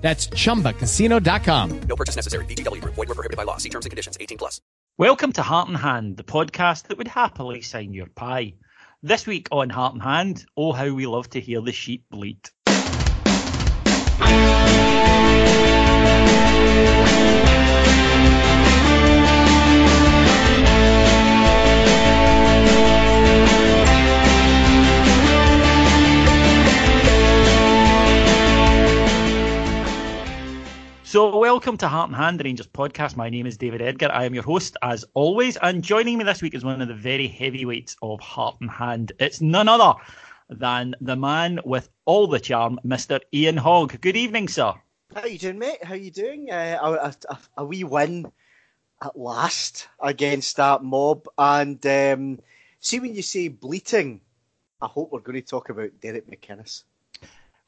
That's chumbacasino.com. No purchase necessary. VGW Group. Void were prohibited by law. See terms and conditions. 18 plus. Welcome to Heart and Hand, the podcast that would happily sign your pie. This week on Heart and Hand, oh how we love to hear the sheep bleat. So, welcome to Heart and Hand, Rangers podcast. My name is David Edgar. I am your host, as always, and joining me this week is one of the very heavyweights of Heart and Hand. It's none other than the man with all the charm, Mr. Ian Hogg. Good evening, sir. How are you doing, mate? How are you doing? Uh, a, a, a wee win at last against that mob, and um, see when you say bleating, I hope we're going to talk about Derek McInnes.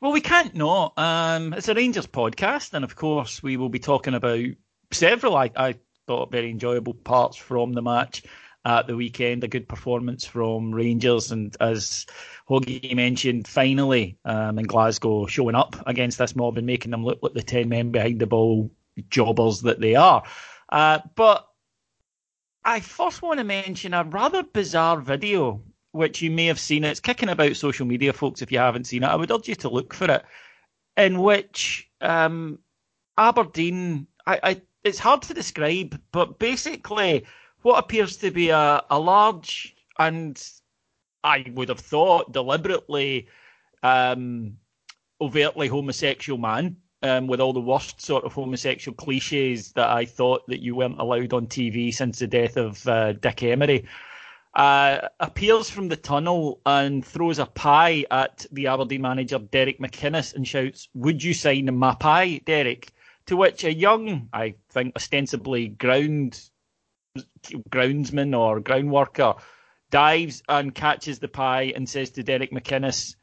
Well, we can't not. Um, it's a Rangers podcast, and of course, we will be talking about several. I, I thought very enjoyable parts from the match at the weekend. A good performance from Rangers, and as Hoggy mentioned, finally um, in Glasgow showing up against this mob and making them look like the ten men behind the ball jobbers that they are. Uh, but I first want to mention a rather bizarre video which you may have seen. It's kicking about social media, folks. If you haven't seen it, I would urge you to look for it. In which um, Aberdeen, I, I, it's hard to describe, but basically, what appears to be a, a large and I would have thought deliberately um, overtly homosexual man. Um, with all the worst sort of homosexual cliches that I thought that you weren't allowed on TV since the death of uh, Dick Emery uh, appears from the tunnel and throws a pie at the Aberdeen manager Derek McInnes and shouts, "Would you sign my pie, Derek?" To which a young, I think, ostensibly ground groundsman or ground worker dives and catches the pie and says to Derek McInnes,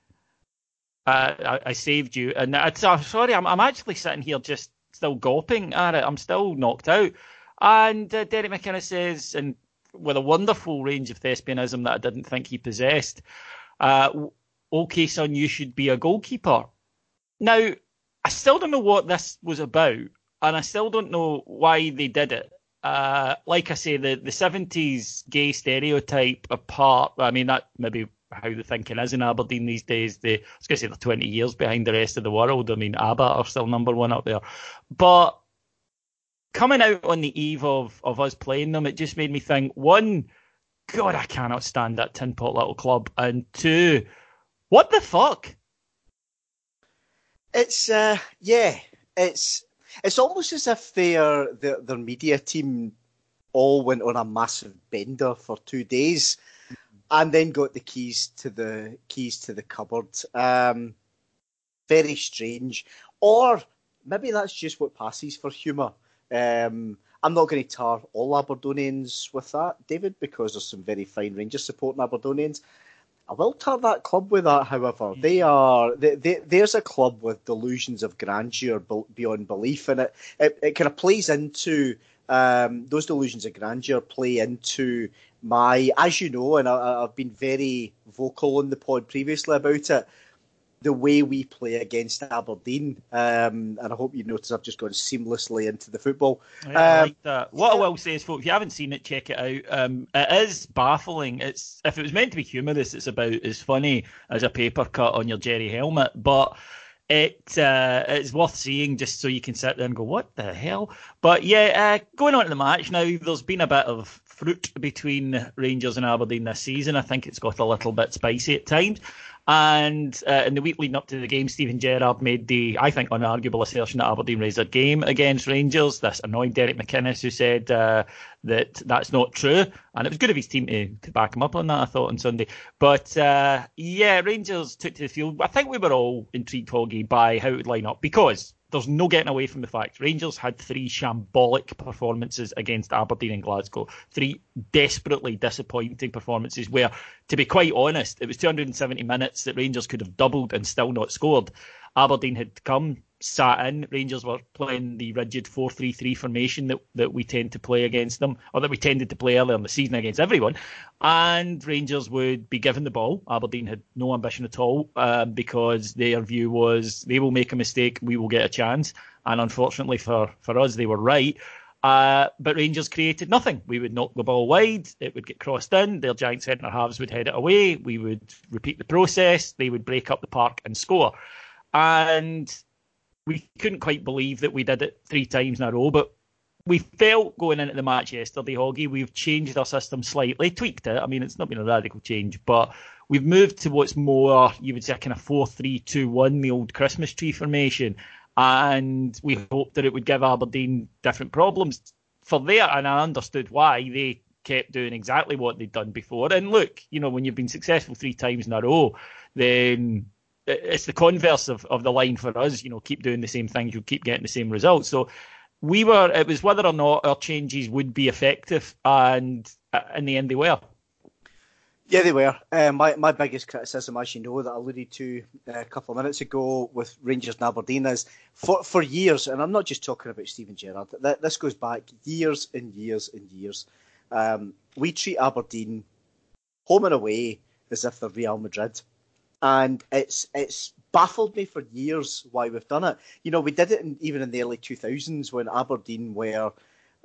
uh, I, I, saved you." And it's, uh, sorry, I'm, I'm actually sitting here just still gawping at it. I'm still knocked out. And uh, Derek McInnes says, and with a wonderful range of thespianism that I didn't think he possessed. Uh, okay, son, you should be a goalkeeper. Now, I still don't know what this was about, and I still don't know why they did it. Uh, like I say, the, the 70s gay stereotype apart, I mean, that maybe how the thinking is in Aberdeen these days. They, I was going to say they're 20 years behind the rest of the world. I mean, ABBA are still number one up there. But coming out on the eve of, of us playing them, it just made me think one, God, I cannot stand that tin pot little club, and two, what the fuck? It's uh, yeah, it's it's almost as if their their, their media team all went on a massive bender for two days, and then got the keys to the keys to the cupboard. Um, very strange, or maybe that's just what passes for humour. Um, I'm not going to tar all Aberdonians with that, David, because there's some very fine Rangers supporting Aberdonians. I will tar that club with that, however. They are they, they, there's a club with delusions of grandeur beyond belief, and it, it, it kind of plays into Um, those delusions of grandeur play into my, as you know, and I, I've been very vocal on the pod previously about it the way we play against Aberdeen. Um, and I hope you notice I've just gone seamlessly into the football. Yeah, I Um, like that. What I will say is, folks, if you haven't seen it, check it out. Um, it is baffling. It's if it was meant to be humorous, it's about as funny as a paper cut on your Jerry helmet, but. It uh, it's worth seeing just so you can sit there and go, what the hell? But yeah, uh, going on to the match now. There's been a bit of fruit between Rangers and Aberdeen this season. I think it's got a little bit spicy at times. And uh, in the week leading up to the game, Steven Gerrard made the, I think, unarguable assertion that Aberdeen raised a game against Rangers. This annoyed Derek McInnes, who said uh, that that's not true. And it was good of his team to, to back him up on that, I thought, on Sunday. But uh, yeah, Rangers took to the field. I think we were all intrigued, Hoggy, by how it would line up because there's no getting away from the fact Rangers had three shambolic performances against Aberdeen and Glasgow. Three desperately disappointing performances where, to be quite honest, it was 270 minutes that Rangers could have doubled and still not scored. Aberdeen had come, sat in. Rangers were playing the rigid 4 3 3 formation that, that we tend to play against them, or that we tended to play earlier in the season against everyone. And Rangers would be given the ball. Aberdeen had no ambition at all um, because their view was they will make a mistake, we will get a chance. And unfortunately for, for us, they were right. Uh, but Rangers created nothing. We would knock the ball wide, it would get crossed in, their giant centre halves would head it away, we would repeat the process, they would break up the park and score. And we couldn't quite believe that we did it three times in a row, but we felt going into the match yesterday, Hoggy, we've changed our system slightly, tweaked it. I mean, it's not been a radical change, but we've moved to what's more, you would say, kind of 4 3 2 1, the old Christmas tree formation. And we hoped that it would give Aberdeen different problems for there. And I understood why they kept doing exactly what they'd done before. And look, you know, when you've been successful three times in a row, then it's the converse of, of the line for us. You know, keep doing the same things, you'll keep getting the same results. So we were, it was whether or not our changes would be effective, and uh, in the end, they were. Yeah, they were. Uh, my my biggest criticism, as you know, that I alluded to uh, a couple of minutes ago with Rangers and Aberdeen is for for years, and I'm not just talking about Steven Gerrard. Th- this goes back years and years and years. Um, we treat Aberdeen home and away as if they're Real Madrid, and it's it's baffled me for years why we've done it. You know, we did it in, even in the early 2000s when Aberdeen were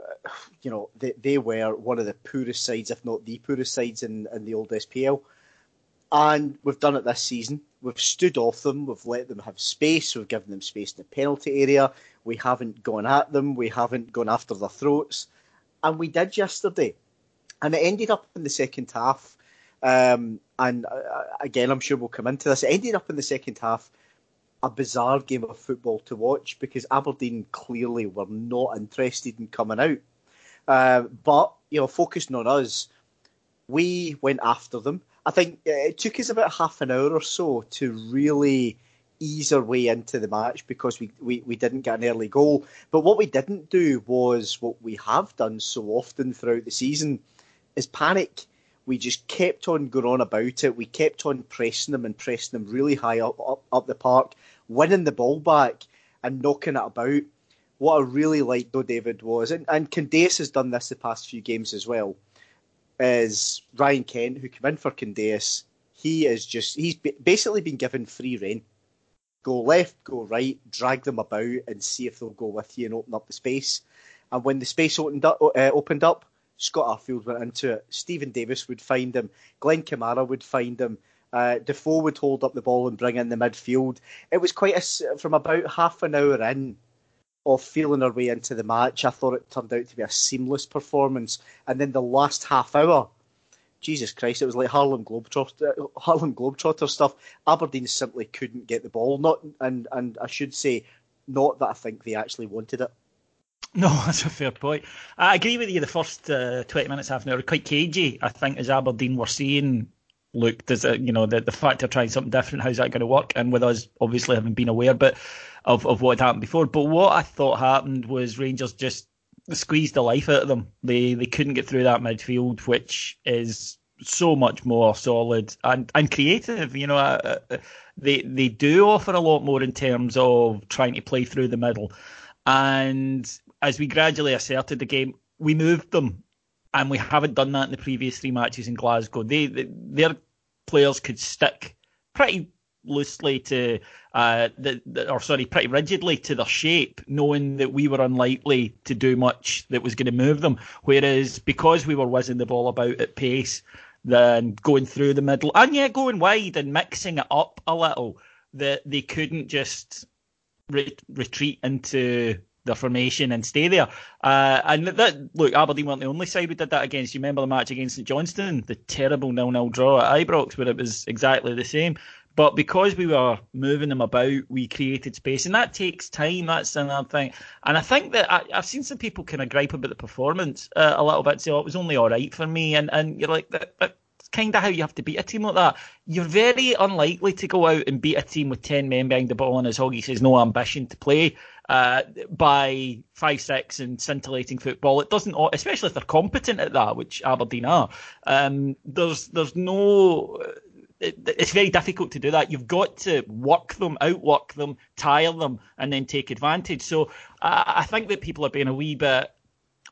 uh, you know, they, they were one of the poorest sides, if not the poorest sides in, in the old SPL. And we've done it this season. We've stood off them. We've let them have space. We've given them space in the penalty area. We haven't gone at them. We haven't gone after their throats. And we did yesterday. And it ended up in the second half. Um, and uh, again, I'm sure we'll come into this. Ended up in the second half a bizarre game of football to watch because Aberdeen clearly were not interested in coming out. Uh, but, you know, focusing on us, we went after them. I think it took us about half an hour or so to really ease our way into the match because we, we, we didn't get an early goal. But what we didn't do was what we have done so often throughout the season is panic. We just kept on going on about it. We kept on pressing them and pressing them really high up, up, up the park, winning the ball back and knocking it about. What I really liked though, David, was, and, and Candeias has done this the past few games as well, is Ryan Kent, who came in for Candeias. He is just, he's basically been given free rein. Go left, go right, drag them about and see if they'll go with you and open up the space. And when the space opened up, uh, opened up Scott Arfield went into it. Steven Davis would find him. Glenn Kamara would find him. Uh, Defoe would hold up the ball and bring in the midfield. It was quite a from about half an hour in of feeling our way into the match. I thought it turned out to be a seamless performance, and then the last half hour, Jesus Christ, it was like Harlem Globetrotter, Harlem Globetrotter stuff. Aberdeen simply couldn't get the ball. Not and and I should say, not that I think they actually wanted it. No, that's a fair point. I agree with you. The first uh, twenty minutes, half an hour, quite cagey. I think as Aberdeen were seeing, look, does it, you know the the fact they're trying something different, how's that going to work? And with us obviously having been aware, but of of what had happened before. But what I thought happened was Rangers just squeezed the life out of them. They they couldn't get through that midfield, which is so much more solid and, and creative. You know, uh, they they do offer a lot more in terms of trying to play through the middle. And as we gradually asserted the game, we moved them, and we haven't done that in the previous three matches in Glasgow. They, they their players could stick pretty loosely to uh, the, the, or sorry, pretty rigidly to their shape, knowing that we were unlikely to do much that was going to move them. Whereas because we were whizzing the ball about at pace, then going through the middle and yeah, going wide and mixing it up a little, that they couldn't just re- retreat into their formation and stay there. Uh, and that look, Aberdeen weren't the only side we did that against. You remember the match against St Johnstone, the terrible nil-nil draw at Ibrox, where it was exactly the same. But because we were moving them about, we created space, and that takes time. That's another thing. And I think that I, have seen some people kind of gripe about the performance uh, a little bit, say, "Oh, it was only all right for me," and and you're like, that, that's kind of how you have to beat a team like that. You're very unlikely to go out and beat a team with ten men behind the ball, and as Hoggy says, no ambition to play. Uh, by five six and scintillating football. It doesn't, especially if they're competent at that, which Aberdeen are. Um, there's there's no it's very difficult to do that. You've got to work them, outwork them, tire them, and then take advantage. So I, I think that people are being a wee bit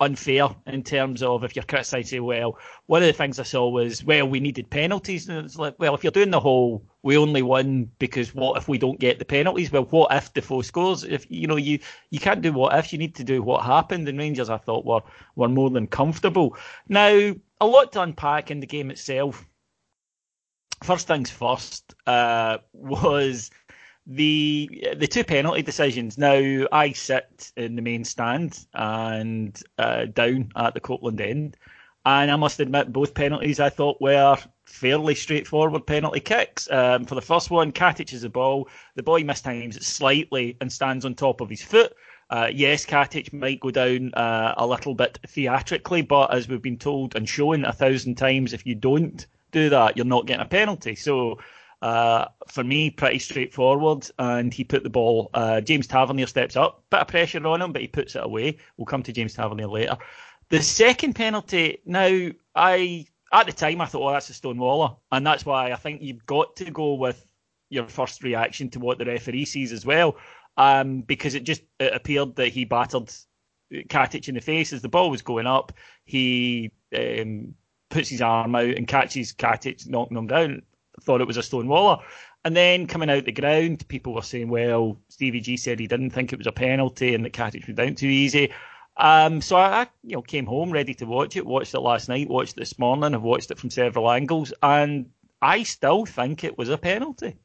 unfair in terms of if you're criticising, well, one of the things I saw was, well, we needed penalties. And it's like, well, if you're doing the whole, we only won because what if we don't get the penalties? Well, what if Defoe scores? If you know you you can't do what if, you need to do what happened. And Rangers, I thought, were were more than comfortable. Now, a lot to unpack in the game itself first things first uh, was the the two penalty decisions. Now I sit in the main stand and uh, down at the Copland end, and I must admit both penalties I thought were fairly straightforward penalty kicks. Um, for the first one, Katic is the ball. The boy mistimes it slightly and stands on top of his foot. Uh, yes, Katic might go down uh, a little bit theatrically, but as we've been told and shown a thousand times, if you don't do that, you're not getting a penalty. So uh, for me, pretty straightforward. And he put the ball. Uh, James Tavernier steps up, bit of pressure on him, but he puts it away. We'll come to James Tavernier later. The second penalty. Now, I at the time I thought, oh, that's a Stonewaller, and that's why I think you've got to go with your first reaction to what the referee sees as well, um, because it just it appeared that he battered Katic in the face as the ball was going up. He um, puts his arm out and catches Katic, knocking him down. Thought it was a Stonewaller. And then coming out the ground, people were saying, well, Stevie G said he didn't think it was a penalty and that Katic was down too easy. Um, so I, you know, came home ready to watch it. Watched it last night. Watched it this morning. I've watched it from several angles, and I still think it was a penalty.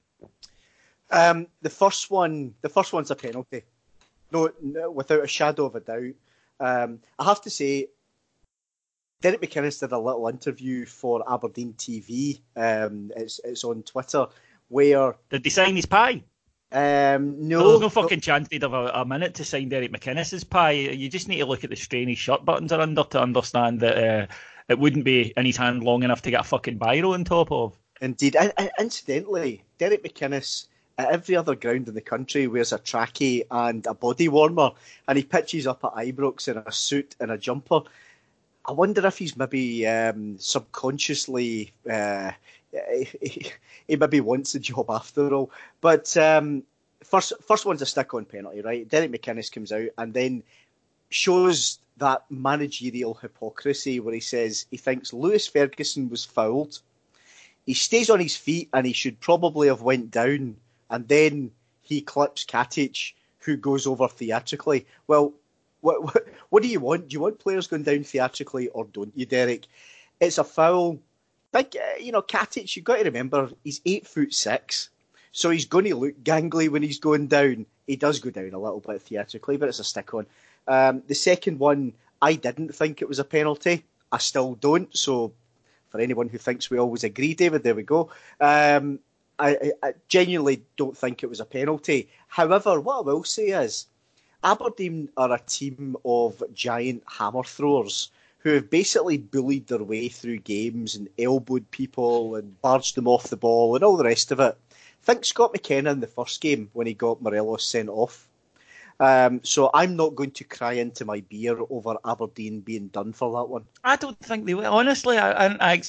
Um, the first one, the first one's a penalty. No, no without a shadow of a doubt. Um, I have to say, Derek McInnes did a little interview for Aberdeen TV. Um, it's it's on Twitter where did they sign his pie? Um, no, there's no fucking chance they'd have a, a, minute to sign Derek McInnes's pie. You just need to look at the strain his shirt buttons are under to understand that uh, it wouldn't be in his hand long enough to get a fucking biro on top of. Indeed, and, and incidentally, Derek McInnes at every other ground in the country wears a trackie and a body warmer, and he pitches up at Ibrox in a suit and a jumper. I wonder if he's maybe um, subconsciously uh, he, he, maybe wants the job after all. But um, first, first one's a stick-on penalty, right? Derek McInnes comes out and then shows that managerial hypocrisy where he says he thinks Lewis Ferguson was fouled. He stays on his feet and he should probably have went down, and then he clips Katic, who goes over theatrically. Well, what, what, what do you want? Do you want players going down theatrically or don't you, Derek? It's a foul. Big, uh, you know, Katic. You've got to remember he's eight foot six, so he's going to look gangly when he's going down. He does go down a little bit theatrically, but it's a stick on. Um, the second one, I didn't think it was a penalty. I still don't. So, for anyone who thinks we always agree, David, there we go. Um, I, I, genuinely don't think it was a penalty. However, what I will say is Aberdeen are a team of giant hammer throwers who have basically bullied their way through games and elbowed people and barged them off the ball and all the rest of it. Think Scott McKenna in the first game when he got Morelos sent off. Um, so I'm not going to cry into my beer over Aberdeen being done for that one. I don't think they will. Honestly, I, I, I,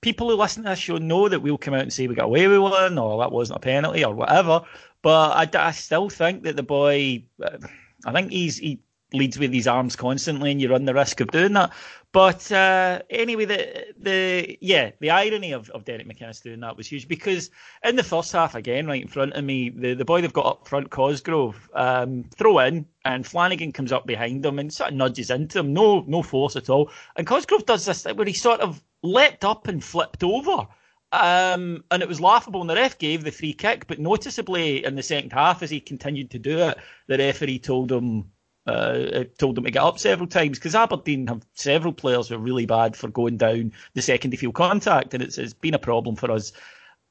people who listen to this show know that we'll come out and say we got away with one or that wasn't a penalty or whatever. But I, I still think that the boy, uh, I think he's he leads with his arms constantly, and you run the risk of doing that. But uh, anyway, the the yeah, the irony of, of Derek McInnes doing that was huge because in the first half, again, right in front of me, the, the boy they've got up front, Cosgrove, um, throw in, and Flanagan comes up behind him and sort of nudges into him, no no force at all. And Cosgrove does this where he sort of leapt up and flipped over. Um, and it was laughable, and the ref gave the free kick. But noticeably, in the second half, as he continued to do it, the referee told him uh, told them to get up several times because Aberdeen have several players who are really bad for going down the second they feel contact, and it's, it's been a problem for us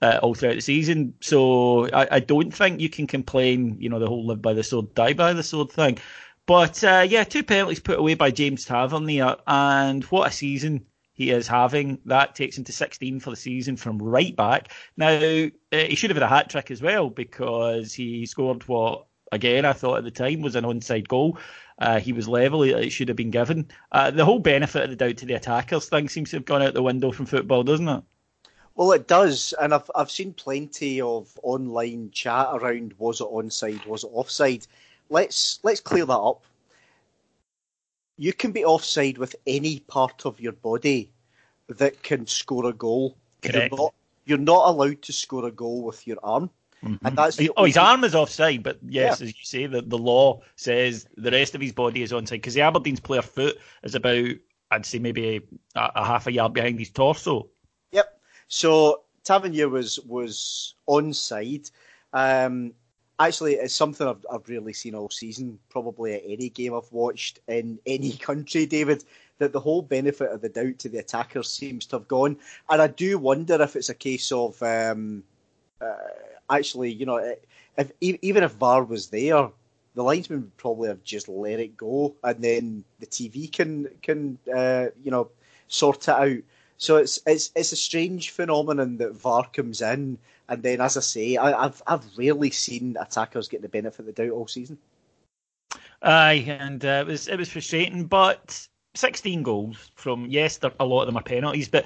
uh, all throughout the season. So I, I, don't think you can complain, you know, the whole live by the sword, die by the sword thing. But uh, yeah, two penalties put away by James Tavernier, and what a season he is having. That takes him to 16 for the season from right back. Now, uh, he should have had a hat trick as well because he scored what again, I thought at the time was an onside goal. Uh, he was level, it should have been given. Uh, the whole benefit of the doubt to the attackers thing seems to have gone out the window from football, doesn't it? Well, it does, and I've I've seen plenty of online chat around was it onside, was it offside. Let's let's clear that up. You can be offside with any part of your body that can score a goal. Correct. You're not, you're not allowed to score a goal with your arm. Mm-hmm. And that's oh, his arm is offside, but yes, yeah. as you say, the, the law says the rest of his body is onside because the Aberdeen's player foot is about, I'd say, maybe a, a half a yard behind his torso. Yep. So Tavernier was was onside. Um, actually, it's something I've, I've really seen all season, probably at any game I've watched in any country, David. That the whole benefit of the doubt to the attacker seems to have gone, and I do wonder if it's a case of. Um, uh, actually, you know, if even if VAR was there, the linesman would probably have just let it go, and then the TV can can uh, you know sort it out. So it's it's it's a strange phenomenon that VAR comes in, and then as I say, I, have I've rarely seen attackers get the benefit of the doubt all season. Aye, and uh, it was it was frustrating, but 16 goals from yes, a lot of them are penalties, but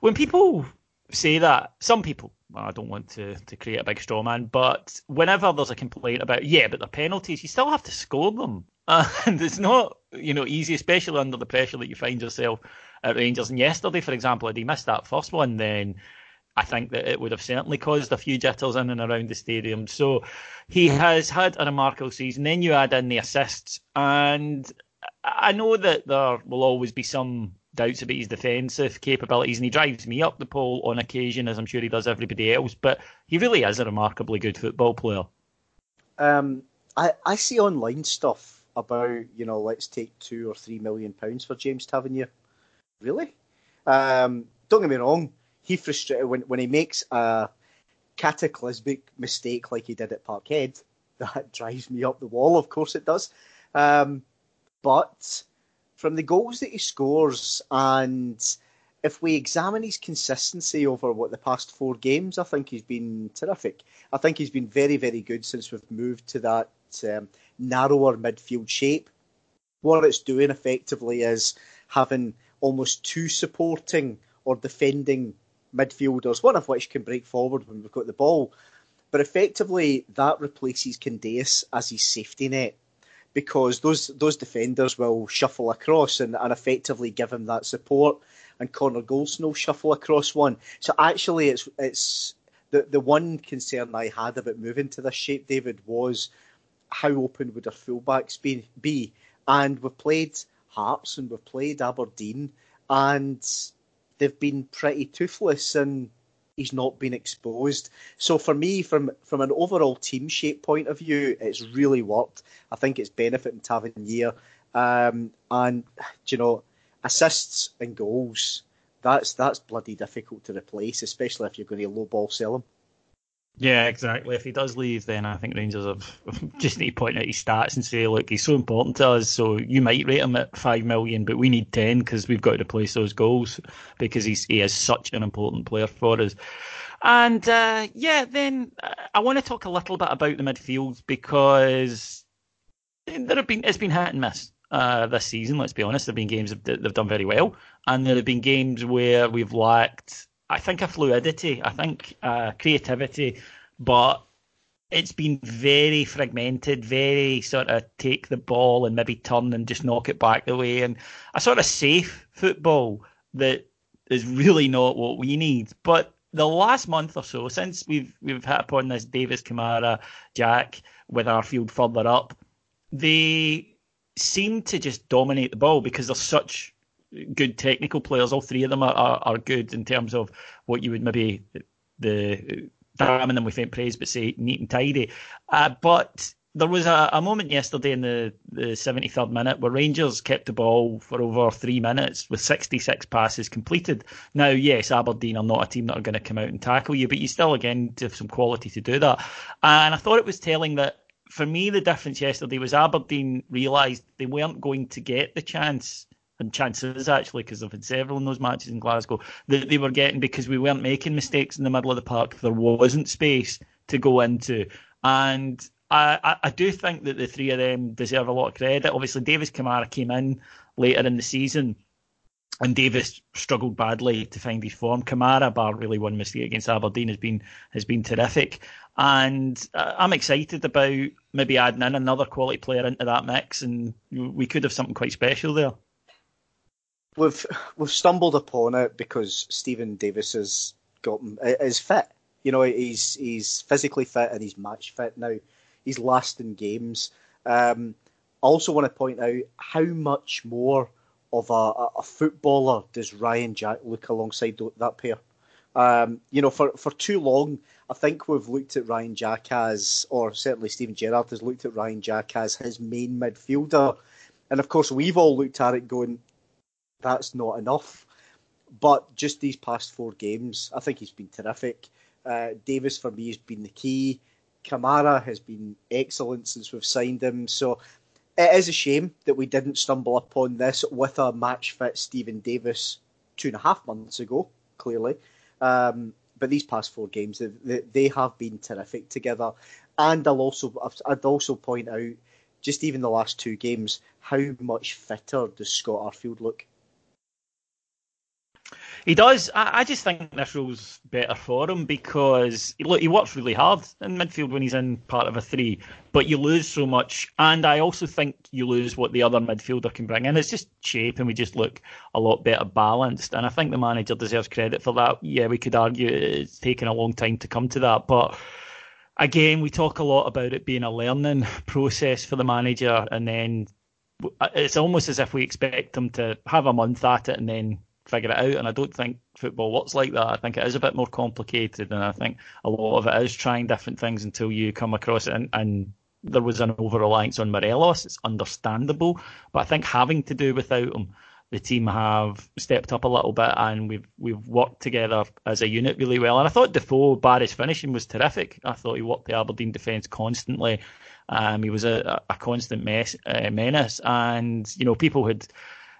when people say that, some people I don't want to, to create a big straw man, but whenever there's a complaint about, yeah, but the penalties, you still have to score them. And it's not, you know, easy, especially under the pressure that you find yourself at Rangers. And yesterday, for example, had he missed that first one, then I think that it would have certainly caused a few jitters in and around the stadium. So he has had a remarkable season. Then you add in the assists, and I know that there will always be some doubts about his defensive capabilities, and he drives me up the pole on occasion, as I'm sure he does everybody else. But he really is a remarkably good football player. Um, I I see online stuff about you know let's take two or three million pounds for James Tavernier. Really? Um, don't get me wrong. He frustrated when when he makes a cataclysmic mistake like he did at Parkhead. That drives me up the wall. Of course it does. Um, but from the goals that he scores and if we examine his consistency over what the past four games, I think he's been terrific. I think he's been very, very good since we've moved to that um, narrower midfield shape. What it's doing effectively is having almost two supporting or defending midfielders, one of which can break forward when we've got the ball. But effectively, that replaces Candeias as his safety net because those those defenders will shuffle across and, and effectively give him that support. And Connor Goldson will shuffle across one. So actually, it's it's the the one concern I had about moving to this shape, David, was how open would our fullbacks be? be? And we've played Hearts and we've played Aberdeen, and they've been pretty toothless and he's not been exposed. So for me, from from an overall team shape point of view, it's really worked. I think it's benefiting Tavernier. Um, and you know, assists and goals. That's that's bloody difficult to replace, especially if you're going to low ball sell him. Yeah, exactly. If he does leave, then I think Rangers have just need to point out his stats and say, look, he's so important to us. So you might rate him at five million, but we need ten because we've got to replace those goals because he's he is such an important player for us. And uh, yeah, then uh, I want to talk a little bit about the midfield because there have been it's been hit and miss uh, this season. Let's be honest, there have been games that they've done very well, and there have been games where we've lacked I think a fluidity, I think uh, creativity, but it's been very fragmented, very sort of take the ball and maybe turn and just knock it back the way, and a sort of safe football that is really not what we need. But the last month or so, since we've we've hit upon this Davis Kamara, Jack with Arfield further up, they seem to just dominate the ball because they're such good technical players. All three of them are, are, are good in terms of what you would maybe the damning them with faint praise, but say neat and tidy. Uh, but there was a, a, moment yesterday in the, the 73rd minute where Rangers kept the ball for over three minutes with 66 passes completed. Now, yes, Aberdeen are not a team that are going to come out and tackle you, but you still, again, have some quality to do that. And I thought it was telling that for me, the difference yesterday was Aberdeen realised they weren't going to get the chance and chances actually, because they've had several in those matches in Glasgow, that they were getting because we weren't making mistakes in the middle of the park. There wasn't space to go into. And I, I, I do think that the three of them deserve a lot of credit. Obviously, Davis Kamara came in later in the season, and Davis struggled badly to find his form. Kamara, bar really one mistake against Aberdeen, has been has been terrific, and uh, I'm excited about maybe adding in another quality player into that mix, and we could have something quite special there. We've we've stumbled upon it because Steven Davis has got is fit. You know, he's he's physically fit and he's match fit now he's lasting games. Um, I also want to point out how much more of a, a footballer does Ryan Jack look alongside that pair. Um, you know, for, for too long, I think we've looked at Ryan Jack as, or certainly Steven Gerrard has looked at Ryan Jack as his main midfielder. And of course, we've all looked at it going, that's not enough. But just these past four games, I think he's been terrific. Uh, Davis, for me, has been the key. Kamara has been excellent since we've signed him. So it is a shame that we didn't stumble upon this with a match fit Steven Davis two and a half months ago, clearly. Um, but these past four games, they, have been terrific together. And I'll also I'd also point out, just even the last two games, how much fitter does Scott Arfield look? He does. I, I, just think this role's better for him because look, he works really hard in midfield when he's in part of a three, but you lose so much. And I also think you lose what the other midfielder can bring in. It's just shape, and we just look a lot better balanced. And I think the manager deserves credit for that. Yeah, we could argue it's taken a long time to come to that, but again, we talk a lot about it being a learning process for the manager, and then uh, it's almost as if we expect him to have a month at it and then figure it out. And I don't think football works like that. I think it is a bit more complicated, and I think a lot of it is trying different things until you come across it. And, and there was an over reliance on Morelos. It's understandable, but I think having to do without him, the team have stepped up a little bit, and we've we've worked together as a unit really well. And I thought Defoe Barry's finishing was terrific. I thought he worked the Aberdeen defence constantly. Um, he was a, a constant mess, uh, menace, and you know people had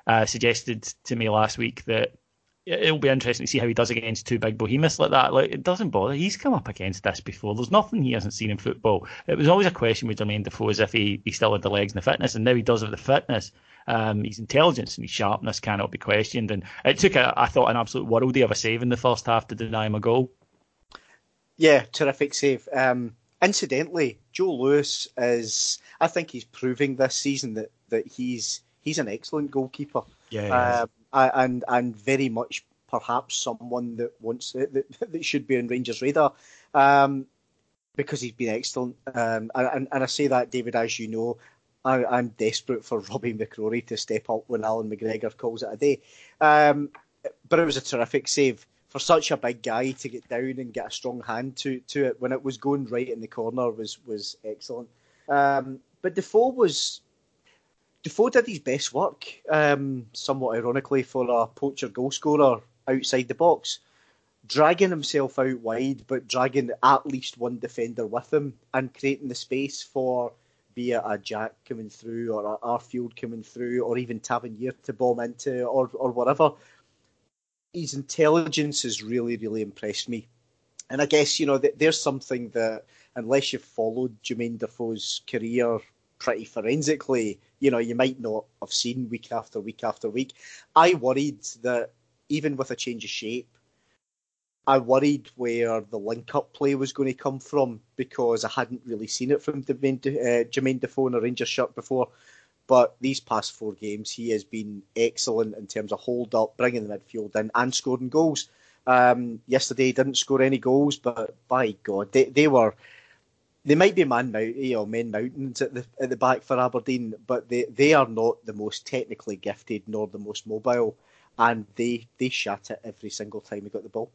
uh, suggested to me last week that it'll be interesting to see how he does against two big behemoths like that. Like it doesn't bother. He's come up against this before. There's nothing he hasn't seen in football. It was always a question with Jermaine Defoe as if he, he still had the legs and the fitness, and now he does have the fitness. Um, his intelligence and his sharpness cannot be questioned. And it took, a, I thought, an absolute worldie of a save in the first half to deny him a goal. Yeah, terrific save. Um, incidentally, Joe Lewis is, I think he's proving this season that, that he's he's an excellent goalkeeper. Yeah, um, and and very much perhaps someone that wants that, that should be in Rangers' radar. Um, because he's been excellent, um, and, and I say that, David, as you know, I, am desperate for Robbie McCrorie to step up when Allan McGregor calls it a day. Um, but it was a terrific save for such a big guy to get down and get a strong hand to to it when it was going right in the corner was was excellent. Um, but Defoe was Defoe did his best work, um, somewhat ironically, for a poacher goal scorer outside the box, dragging himself out wide, but dragging at least one defender with him and creating the space for be it a Jack coming through or a Arfield coming through or even Tavernier to bomb into or, or whatever. His intelligence has really, really impressed me. And I guess, you know, there's something that, unless you've followed Jermaine Defoe's career pretty forensically, you know, you might not have seen week after week after week. I worried that even with a change of shape, I worried where the link-up play was going to come from because I hadn't really seen it from Jermaine, uh, Jermaine Defoe in a Rangers shirt before. But these past four games, he has been excellent in terms of hold-up, bringing the midfield in, and scoring goals. Um, yesterday, didn't score any goals, but by God, they, they were they might be man mount, you know, men mountains at the at the back for Aberdeen, but they, they are not the most technically gifted nor the most mobile, and they they shat it every single time they got the ball.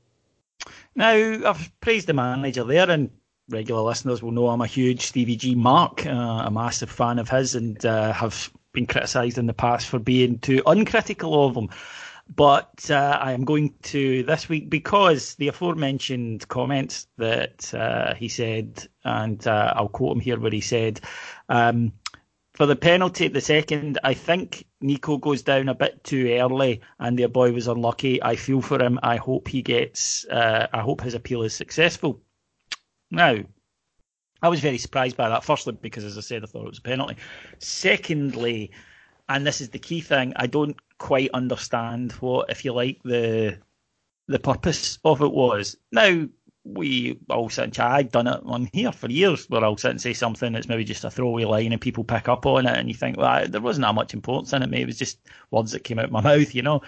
Now I've praised the manager there, and regular listeners will know I'm a huge Stevie G Mark, uh, a massive fan of his, and uh, have been criticised in the past for being too uncritical of him. But uh, I am going to this week because the aforementioned comments that uh, he said, and uh, I'll quote him here where he said, um, for the penalty at the second, I think Nico goes down a bit too early, and their boy was unlucky. I feel for him. I hope he gets. Uh, I hope his appeal is successful. Now, I was very surprised by that. Firstly, because as I said, I thought it was a penalty. Secondly, and this is the key thing, I don't quite understand what, if you like, the the purpose of it was. Now we all sit and chat. I've done it on here for years, where I'll sit and say something that's maybe just a throwaway line, and people pick up on it, and you think, well, there wasn't that much importance in it. Maybe it was just words that came out of my mouth, you know.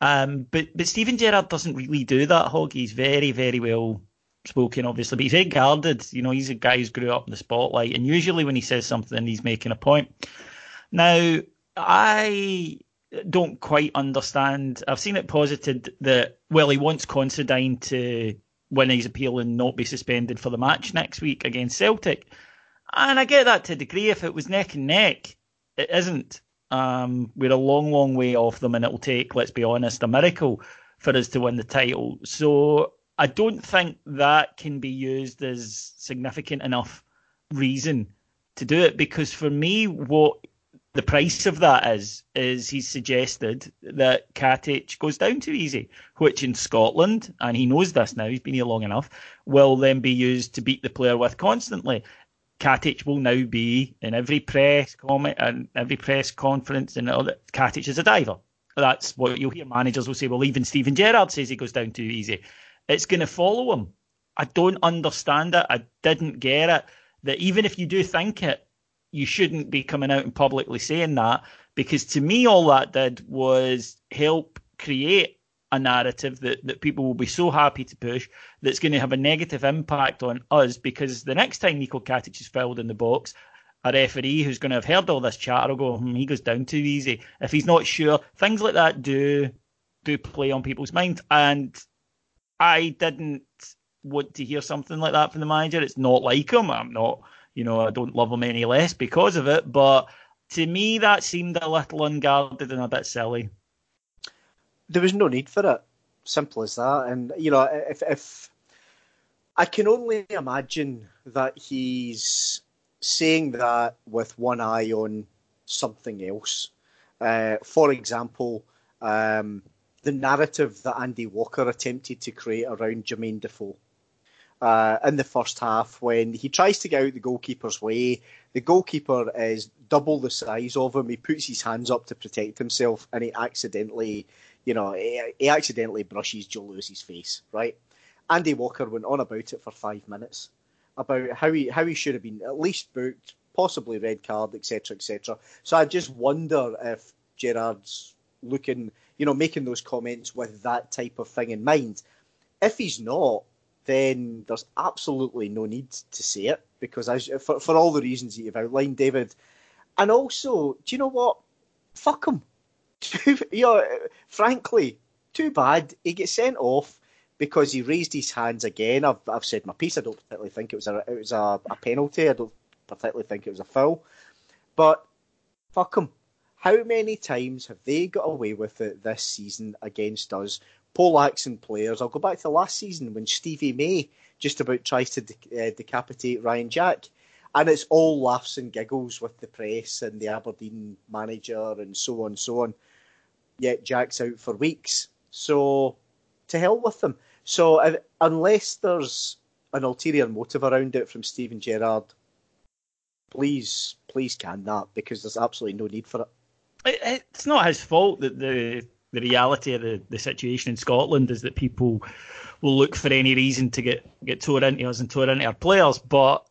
Um, but but Steven Gerrard doesn't really do that. He's very very well spoken, obviously, but he's very guarded. You know, he's a guy who's grew up in the spotlight, and usually when he says something, he's making a point. Now, I don't quite understand. I've seen it posited that well, he wants Considine to win his appeal and not be suspended for the match next week against Celtic, and I get that to a degree. If it was neck and neck, it isn't. Um, we're a long, long way off them, and it'll take, let's be honest, a miracle for us to win the title. So I don't think that can be used as significant enough reason to do it because for me, what the price of that is is he's suggested that Katic goes down too easy, which in Scotland, and he knows this now, he's been here long enough, will then be used to beat the player with constantly. Katic will now be in every press comment and every press conference and all that. Katic is a diver. That's what you'll hear. Managers will say, well, even Steven Gerrard says he goes down too easy. It's going to follow him. I don't understand it. I didn't get it. That even if you do think it, you shouldn't be coming out and publicly saying that because to me all that did was help create a narrative that, that people will be so happy to push that's going to have a negative impact on us because the next time Nico Katic is fouled in the box, a referee who's going to have heard all this chatter will go, hmm, he goes down too easy. If he's not sure, things like that do do play on people's minds. And I didn't want to hear something like that from the manager. It's not like him. I'm not you know, I don't love him any less because of it. But to me, that seemed a little unguarded and a bit silly. There was no need for it. Simple as that. And you know, if if I can only imagine that he's saying that with one eye on something else. Uh, for example, um, the narrative that Andy Walker attempted to create around Jermaine Defoe uh, in the first half when he tries to get out the goalkeeper's way. The goalkeeper is double the size of him. He puts his hands up to protect himself, and he accidentally, you know, he, he accidentally brushes Joe Lewis's face. Right? Andy Walker went on about it for five minutes about how he how he should have been at least booked, possibly red card, etc., etc. So I just wonder if Gerrard's looking, you know, making those comments with that type of thing in mind. If he's not, then there's absolutely no need to say it because as, for, for all the reasons that you've outlined, David. And also, do you know what? Fuck him. you know, frankly, too bad. He gets sent off because he raised his hands again. I've, I've said my piece. I don't particularly think it was a it was a, a penalty. I don't particularly think it was a foul. But fuck him. How many times have they got away with it this season against us poleaxing players. I'll go back to last season when Stevie May just about tries to de- uh, decapitate Ryan Jack. And it's all laughs and giggles with the press and the Aberdeen manager and so on and so on. Yet Jack's out for weeks. So to hell with them. So uh, unless there's an ulterior motive around it from Steven Gerrard, please, please can that because there's absolutely no need for it. It's not his fault that the the reality of the, the situation in Scotland is that people will look for any reason to get get tore into us and tore into our players, but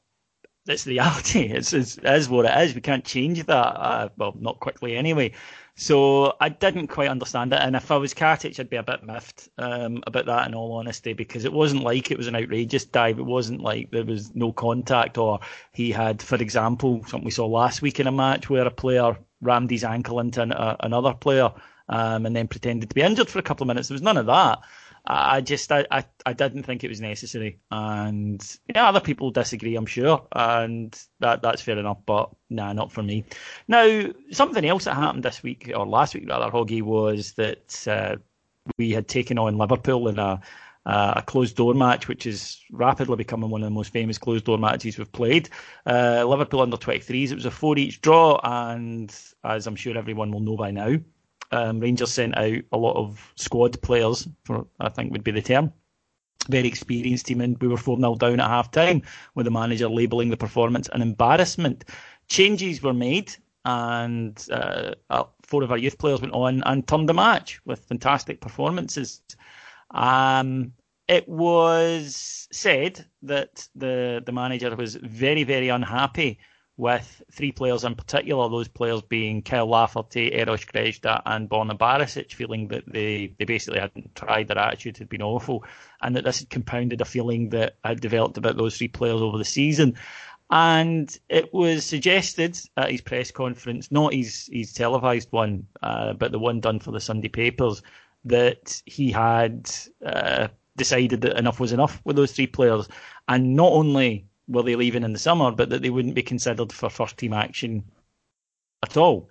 that's the reality. It's, it's it is what it is. We can't change that. Uh, well, not quickly anyway. So I didn't quite understand it, and if I was Katic, I'd be a bit miffed um, about that. In all honesty, because it wasn't like it was an outrageous dive. It wasn't like there was no contact, or he had, for example, something we saw last week in a match where a player rammed his ankle into an, uh, another player um, and then pretended to be injured for a couple of minutes. There was none of that. I just I, I, I didn't think it was necessary, and yeah, other people disagree, I'm sure, and that that's fair enough. But nah, not for me. Now, something else that happened this week or last week rather, Hoggy, was that uh, we had taken on Liverpool in a a closed door match, which is rapidly becoming one of the most famous closed door matches we've played. Uh, Liverpool under 23s. It was a four each draw, and as I'm sure everyone will know by now, um, Rangers sent out a lot of squad players, for I think would be the term. Very experienced team, and we were 4 0 down at half time, with the manager labelling the performance an embarrassment. Changes were made, and uh, uh, four of our youth players went on and turned the match with fantastic performances. Um, it was said that the the manager was very very unhappy with three players in particular, those players being Kyle Lafferty, Eros Grezda and Borna Barisic, feeling that they, they basically hadn't tried, their attitude had been awful, and that this had compounded a feeling that had developed about those three players over the season. And it was suggested at his press conference, not his, his televised one, uh, but the one done for the Sunday papers, that he had uh, decided that enough was enough with those three players. And not only were they leaving in the summer, but that they wouldn't be considered for first team action at all.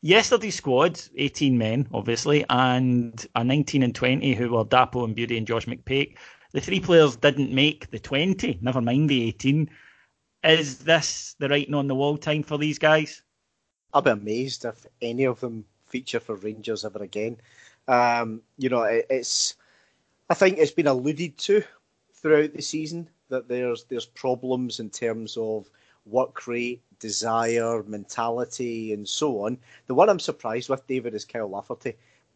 Yesterday's squad, 18 men, obviously, and a 19 and 20 who were Dapo Mebude and Josh McPake. The three players didn't make the 20, never mind the 18. Is this the writing on the wall time for these guys? I'll be amazed if any of them feature for Rangers ever again. Um, you know, it, it's. I think it's been alluded to throughout the season that there's there's problems in terms of work rate, desire, mentality, and so on. The one I'm surprised with, David, is Kyle Lafferty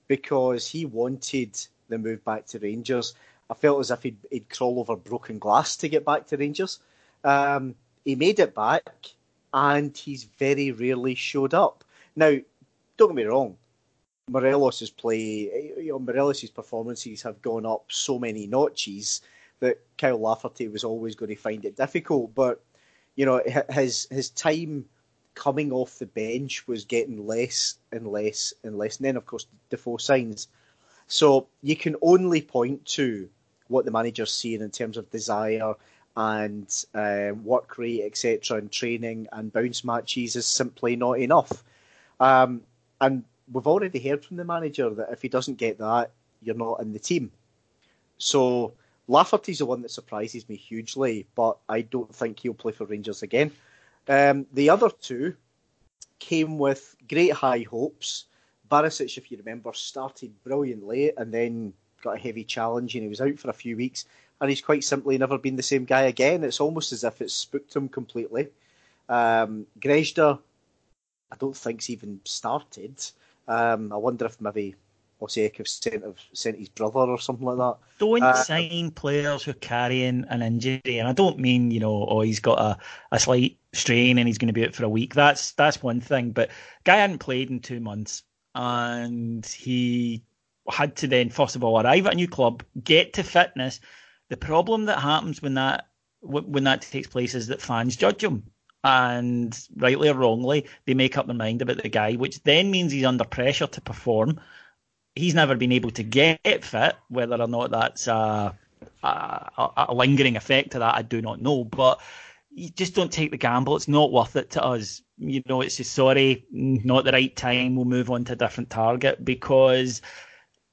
because he wanted the move back to Rangers. I felt as if he'd, he'd crawl over broken glass to get back to Rangers. Um, he made it back, and he's very rarely showed up. Now, don't get me wrong, Morelos' play, you know, performances have gone up so many notches that Kyle Lafferty was always going to find it difficult. But you know, his his time coming off the bench was getting less and less and less. And then, of course, Defoe signs. So you can only point to what the manager's seeing in terms of desire and uh, work rate, etc., and training and bounce matches is simply not enough. Um, and we've already heard from the manager that if he doesn't get that, you're not in the team. So Lafferty's the one that surprises me hugely, but I don't think he'll play for Rangers again. Um, the other two came with great high hopes. Barisic, if you remember, started brilliantly and then got a heavy challenge and he was out for a few weeks and he's quite simply never been the same guy again. It's almost as if it's spooked him completely. Um, Grezda, I don't think's even started. Um, I wonder if maybe Osijek sent, sent his brother or something like that. Don't uh, sign players who are carrying an injury, and I don't mean you know, oh he's got a, a slight strain and he's going to be out for a week. That's that's one thing, but guy hadn't played in two months, and he had to then first of all arrive at a new club, get to fitness. The problem that happens when that when that takes place is that fans judge him and rightly or wrongly, they make up their mind about the guy, which then means he's under pressure to perform he's never been able to get fit. Whether or not that's a, a, a lingering effect of that, I do not know. But you just don't take the gamble. It's not worth it to us. You know, it's just sorry, not the right time. We'll move on to a different target because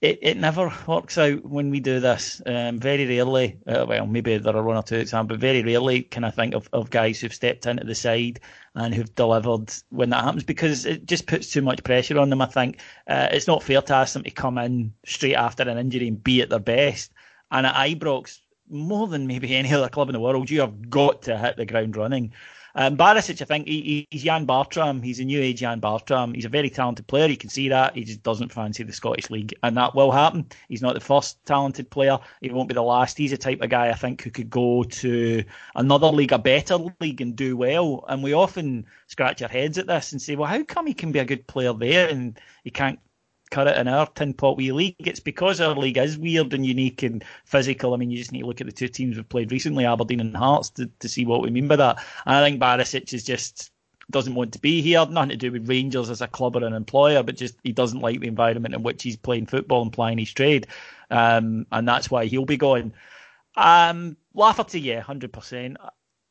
it, it never works out when we do this. Um, very rarely, uh, well, maybe there are one or two examples, but very rarely can I think of, of guys who've stepped into the side and who've delivered when that happens because it just puts too much pressure on them. I think uh, it's not fair to ask them to come in straight after an injury and be at their best. And at Ibrox, more than maybe any other club in the world, you have got to hit the ground running. Um, Barisic, I think he, he's Jan Bartram. He's a new age Jan Bartram. He's a very talented player. You can see that. He just doesn't fancy the Scottish League, and that will happen. He's not the first talented player. He won't be the last. He's the type of guy I think who could go to another league, a better league, and do well. And we often scratch our heads at this and say, well, how come he can be a good player there and he can't it in our tin pot wee league. It's because our league is weird and unique and physical. I mean, you just need to look at the two teams we've played recently, Aberdeen and Hearts, to, to see what we mean by that. And I think Barisic is just doesn't want to be here. Nothing to do with Rangers as a club or an employer, but just he doesn't like the environment in which he's playing football and playing his trade. Um, and that's why he'll be going. Um, Lafferty, yeah, 100%.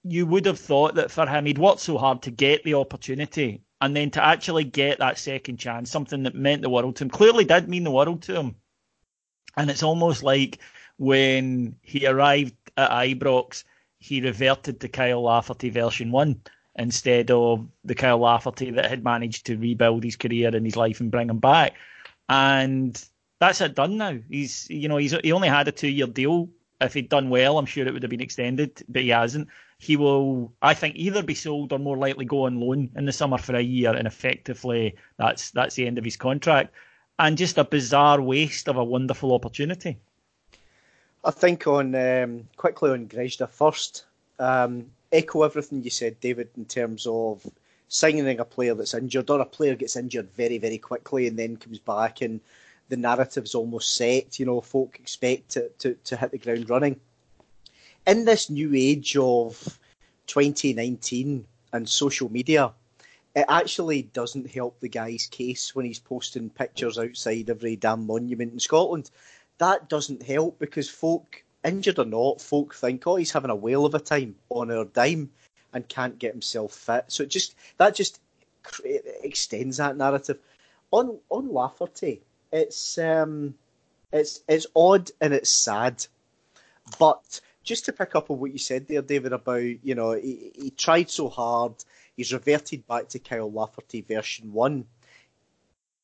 You would have thought that for him, he'd worked so hard to get the opportunity and then to actually get that second chance, something that meant the world to him, clearly did mean the world to him. And it's almost like when he arrived at Ibrox, he reverted to Kyle Lafferty version one instead of the Kyle Lafferty that had managed to rebuild his career and his life and bring him back. And that's it done now. He's you know he's he only had a two year deal. If he'd done well, I'm sure it would have been extended, but he hasn't he will, I think, either be sold or more likely go on loan in the summer for a year, and effectively that's that's the end of his contract, and just a bizarre waste of a wonderful opportunity. I think on um, quickly on Grezda first. Um, echo everything you said, David, in terms of signing a player that's injured or a player gets injured very, very quickly and then comes back and the narrative's almost set. You know, folk expect to, to, to hit the ground running in this new age of 2019 and social media, it actually doesn't help the guy's case when he's posting pictures outside every damn monument in Scotland. That doesn't help because folk, injured or not, folk think, oh, he's having a whale of a time on our dime and can't get himself fit. So it just that just extends that narrative. On on Lafferty, it's um, it's it's odd and it's sad, but just to pick up on what you said there, David, about you know he, he tried so hard, he's reverted back to Kyle Lafferty version one.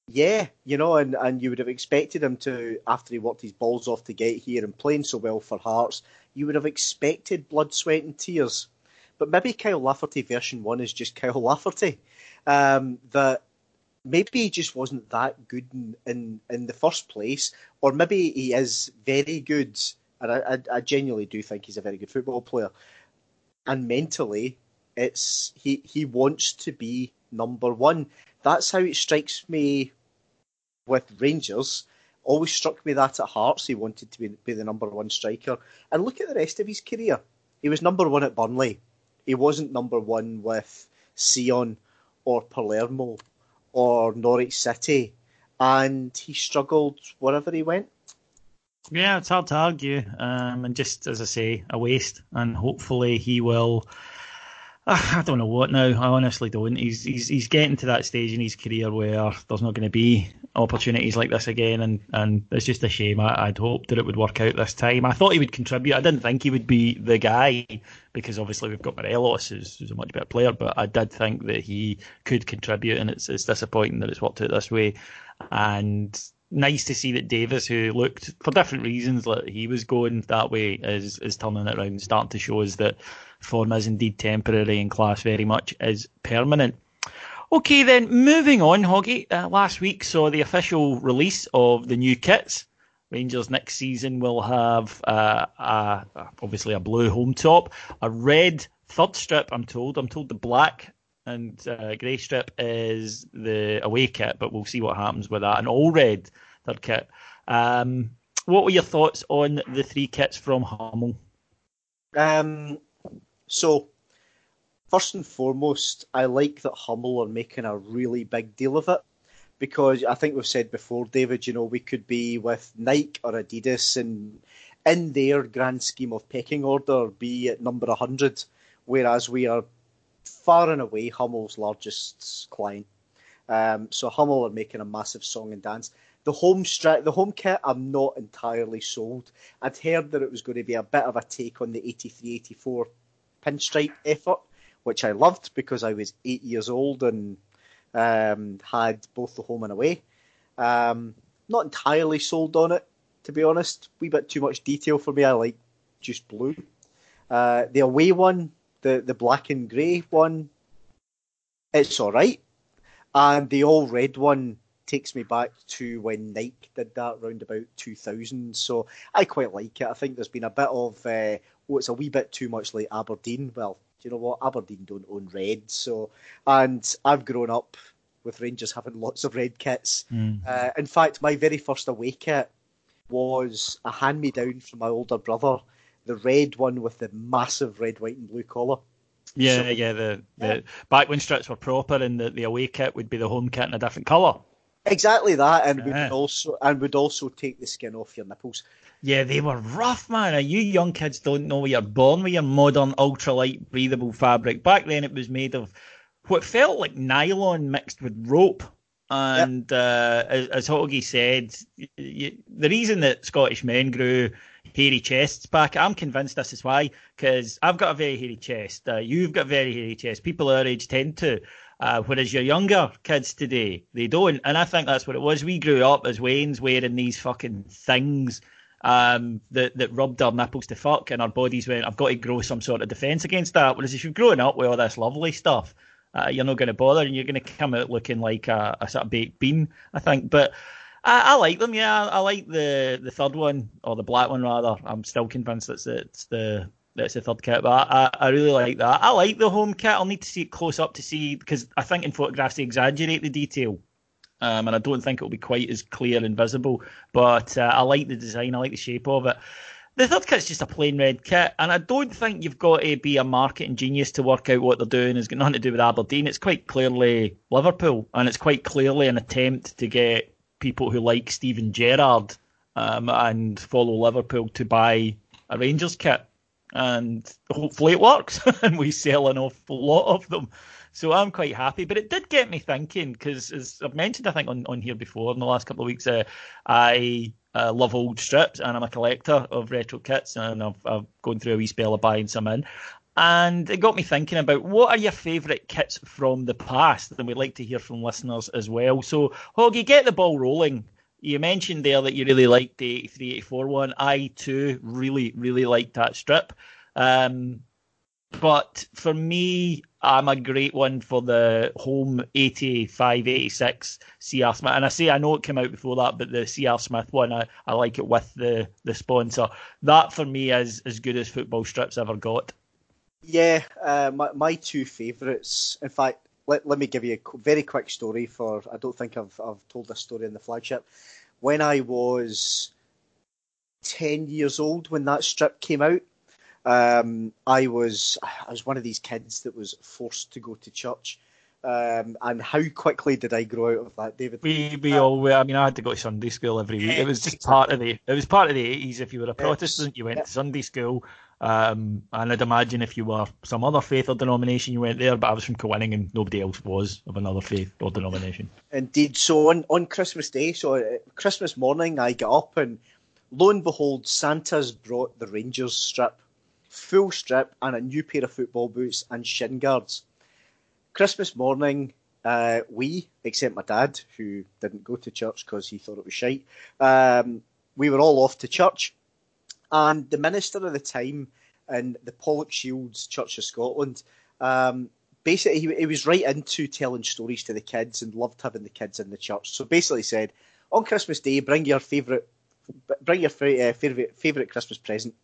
Yeah, you know, and, and you would have expected him to, after he worked his balls off to get here and playing so well for Hearts, you would have expected blood, sweat, and tears. But maybe Kyle Lafferty version one is just Kyle Lafferty. Um, that maybe he just wasn't that good in, in, in the first place, or maybe he is very good and I, I, I genuinely do think he's a very good football player. And mentally, it's he he wants to be number one. That's how it strikes me with Rangers. Always struck me that at Hearts he wanted to be, be the number one striker. And look at the rest of his career. He was number one at Burnley. He wasn't number one with Sion or Palermo or Norwich City. And he struggled wherever he went. Yeah, it's hard to argue. Um, and just as I say, a waste. And hopefully he will. I don't know what now. I honestly don't. He's he's he's getting to that stage in his career where there's not going to be opportunities like this again, and, and it's just a shame. I, would hoped that it would work out this time. I thought he would contribute. I didn't think he would be the guy because obviously we've got Morelos, who's, who's a much better player, but I did think that he could contribute, and it's it's disappointing that it's worked out this way. And nice to see that Davis, who looked for different reasons like he was going that way, is is turning it around and starting to show us that form is indeed temporary and class very much is permanent. Okay, then moving on, Hoggy. Uh, last week saw the official release of the new kits. Rangers next season will have uh, a, obviously a blue home top, a red third strip. I'm told. I'm told the black and uh, grey strip is the away kit, but we'll see what happens with that. An all red third kit. Um, what were your thoughts on the three kits from Hummel? Um, so, first and foremost, I like that Hummel are making a really big deal of it because I think we've said before, David, you know, we could be with Nike or Adidas and in their grand scheme of pecking order be at number 100, whereas we are far and away Hummel's largest client. Um, so Hummel are making a massive song and dance. The home stri- the home kit, I'm not entirely sold. I'd heard that it was going to be a bit of a take on the 83-84 pinstripe effort, which I loved because I was eight years old and um, had both the home and away. Um, not entirely sold on it, to be honest. Wee bit too much detail for me. I like just blue. Uh, the away one, the the black and grey one, it's all right, and the all red one takes me back to when Nike did that round about 2000. So I quite like it. I think there's been a bit of uh, oh, it's a wee bit too much like Aberdeen. Well, you know what? Aberdeen don't own red, so and I've grown up with Rangers having lots of red kits. Mm. Uh, in fact, my very first away kit was a hand me down from my older brother, the red one with the massive red, white, and blue collar. Yeah, So- yeah. The, the back when strips were proper and the, the away kit would be the home kit in a different colour. Exactly that, and we Yeah. would also and would also take the skin off your nipples. Yeah, they were rough, man. You young kids don't know you're born with your modern ultralight breathable fabric. Back then, it was made of what felt like nylon mixed with rope. And uh, as, as Hoggy said, y- y- the reason that Scottish men grew hairy chests back, I'm convinced this is why, because I've got a very hairy chest. Uh, you've got a very hairy chest. People our age tend to. Uh, whereas your younger kids today, they don't. And I think that's what it was. We grew up as Waynes wearing these fucking things um, that, that rubbed our nipples to fuck, and our bodies went, I've got to grow some sort of defence against that. Whereas if you're growing up with all this lovely stuff, uh, you're not going to bother, and you're going to come out looking like a, a sort of baked bean, I think. But I, I like them, yeah. I like the, the third one, or the black one rather. I'm still convinced that's, it's the that's the third kit, but I, I really like that. I like the home kit. I'll need to see it close up to see because I think in photographs they exaggerate the detail um, and I don't think it'll be quite as clear and visible. But uh, I like the design, I like the shape of it. The third kit's just a plain red kit, and I don't think you've got to be a marketing genius to work out what they're doing. It's got nothing to do with Aberdeen. It's quite clearly Liverpool, and it's quite clearly an attempt to get people who like Steven Gerrard um, and follow Liverpool to buy a Rangers kit. And hopefully it works, and we sell an awful lot of them. So I'm quite happy, but it did get me thinking because, as I've mentioned, I think on, on here before in the last couple of weeks, uh, I uh, love old strips and I'm a collector of retro kits, and I've, I've gone through a wee spell of buying some in. And it got me thinking about what are your favourite kits from the past, and we'd like to hear from listeners as well. So, Hoggy, get the ball rolling. You mentioned there that you really liked the 83 84 one. I too really, really liked that strip. Um, but for me, I'm a great one for the home 85 86 CR Smith. And I say I know it came out before that, but the CR Smith one, I, I like it with the, the sponsor. That for me is as good as football strips ever got. Yeah, uh, my my two favourites. In fact, let, let me give you a very quick story. For I don't think I've I've told this story in the flagship. When I was ten years old, when that strip came out, um, I was I was one of these kids that was forced to go to church. Um, and how quickly did I grow out of that, David? We we all I mean I had to go to Sunday school every week. It was just part of the it was part of the eighties. If you were a Protestant, you went to Sunday school. Um, and I'd imagine if you were some other faith or denomination, you went there. But I was from Coinning, and nobody else was of another faith or denomination. Indeed. So on, on Christmas Day, so uh, Christmas morning, I get up and lo and behold, Santa's brought the Rangers strip, full strip, and a new pair of football boots and shin guards. Christmas morning, uh, we, except my dad, who didn't go to church because he thought it was shite, um, we were all off to church. And the minister at the time in the Pollokshields Church of Scotland, um, basically he, he was right into telling stories to the kids and loved having the kids in the church. So basically said, on Christmas Day, bring your favourite, bring your uh, favourite favourite Christmas present.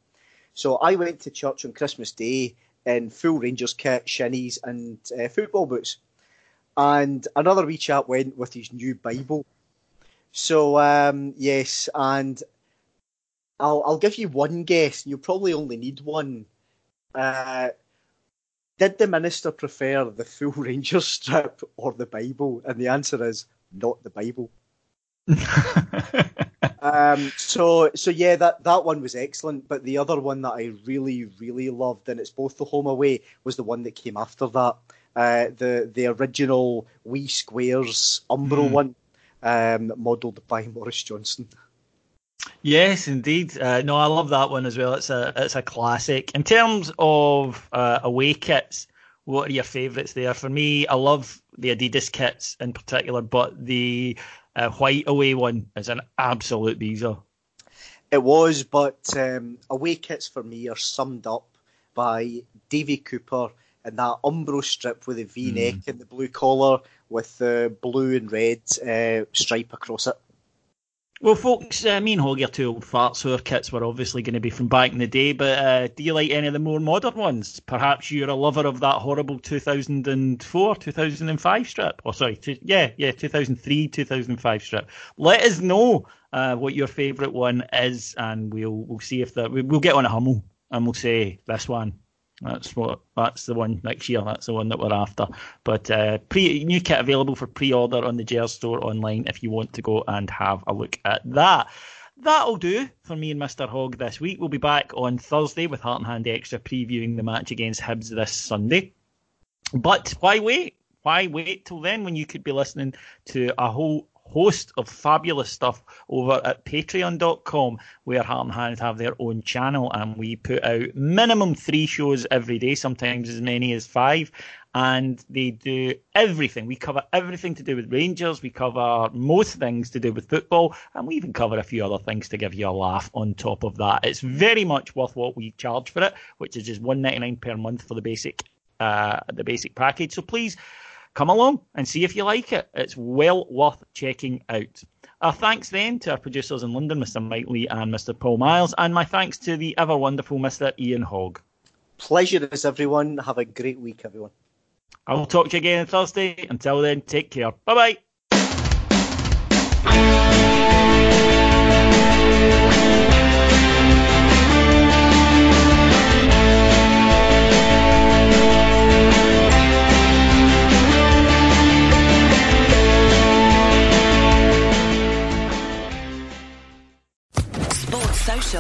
So I went to church on Christmas Day in full Rangers kit, shinnies, and uh, football boots. And another wee chap went with his new Bible. So um, yes, and I'll I'll give you one guess. And you'll probably only need one. Uh, did the minister prefer the full Rangers strip or the Bible? And the answer is not the Bible. um, so so yeah, that that one was excellent. But the other one that I really really loved, and it's both the home away, was the one that came after that. Uh, the the original wee squares Umbro Mm. one, um, modelled by Maurice Johnston. Yes, indeed. Uh, no, I love that one as well. It's a it's a classic. In terms of uh, away kits, what are your favourites there? For me, I love the Adidas kits in particular, but the uh, white away one is an absolute beezer. It was, but um, away kits for me are summed up by Davie Cooper and that Umbro strip with the V neck and the blue collar with the blue and red uh, stripe across it. Well, folks, uh, me and Hoggy are two old farts, so our kits were obviously going to be from back in the day. But uh, do you like any of the more modern ones? Perhaps you're a lover of that horrible 2004, 2005 strip. Oh, sorry, two, yeah, yeah, 2003, 2005 strip. Let us know uh, what your favourite one is, and we'll we'll see if that we'll get on a Hummel and we'll say this one. That's what. That's the one next year. That's the one that we're after. But uh, pre new kit available for pre-order on the Jers store online if you want to go and have a look at that. That'll do for me and Mr. Hogg this week. We'll be back on Thursday with Heart and Hand Extra previewing the match against Hibs this Sunday. But why wait? Why wait till then when you could be listening to a whole host of fabulous stuff over at patreon.com where Heart and Hand have their own channel and we put out minimum three shows every day, sometimes as many as five. And they do everything. We cover everything to do with Rangers. We cover most things to do with football, and we even cover a few other things to give you a laugh on top of that. It's very much worth what we charge for it, which is just one ninety nine per month for the basic uh, the basic package. So please come along and see if you like it. It's well worth checking out. Our thanks then to our producers in London, Mr. Mike Lee and Mr. Paul Miles, and my thanks to the ever wonderful Mr. Ian Hogg. Pleasure as everyone. Have a great week, everyone. I will talk to you again on Thursday. Until then, take care. Bye bye.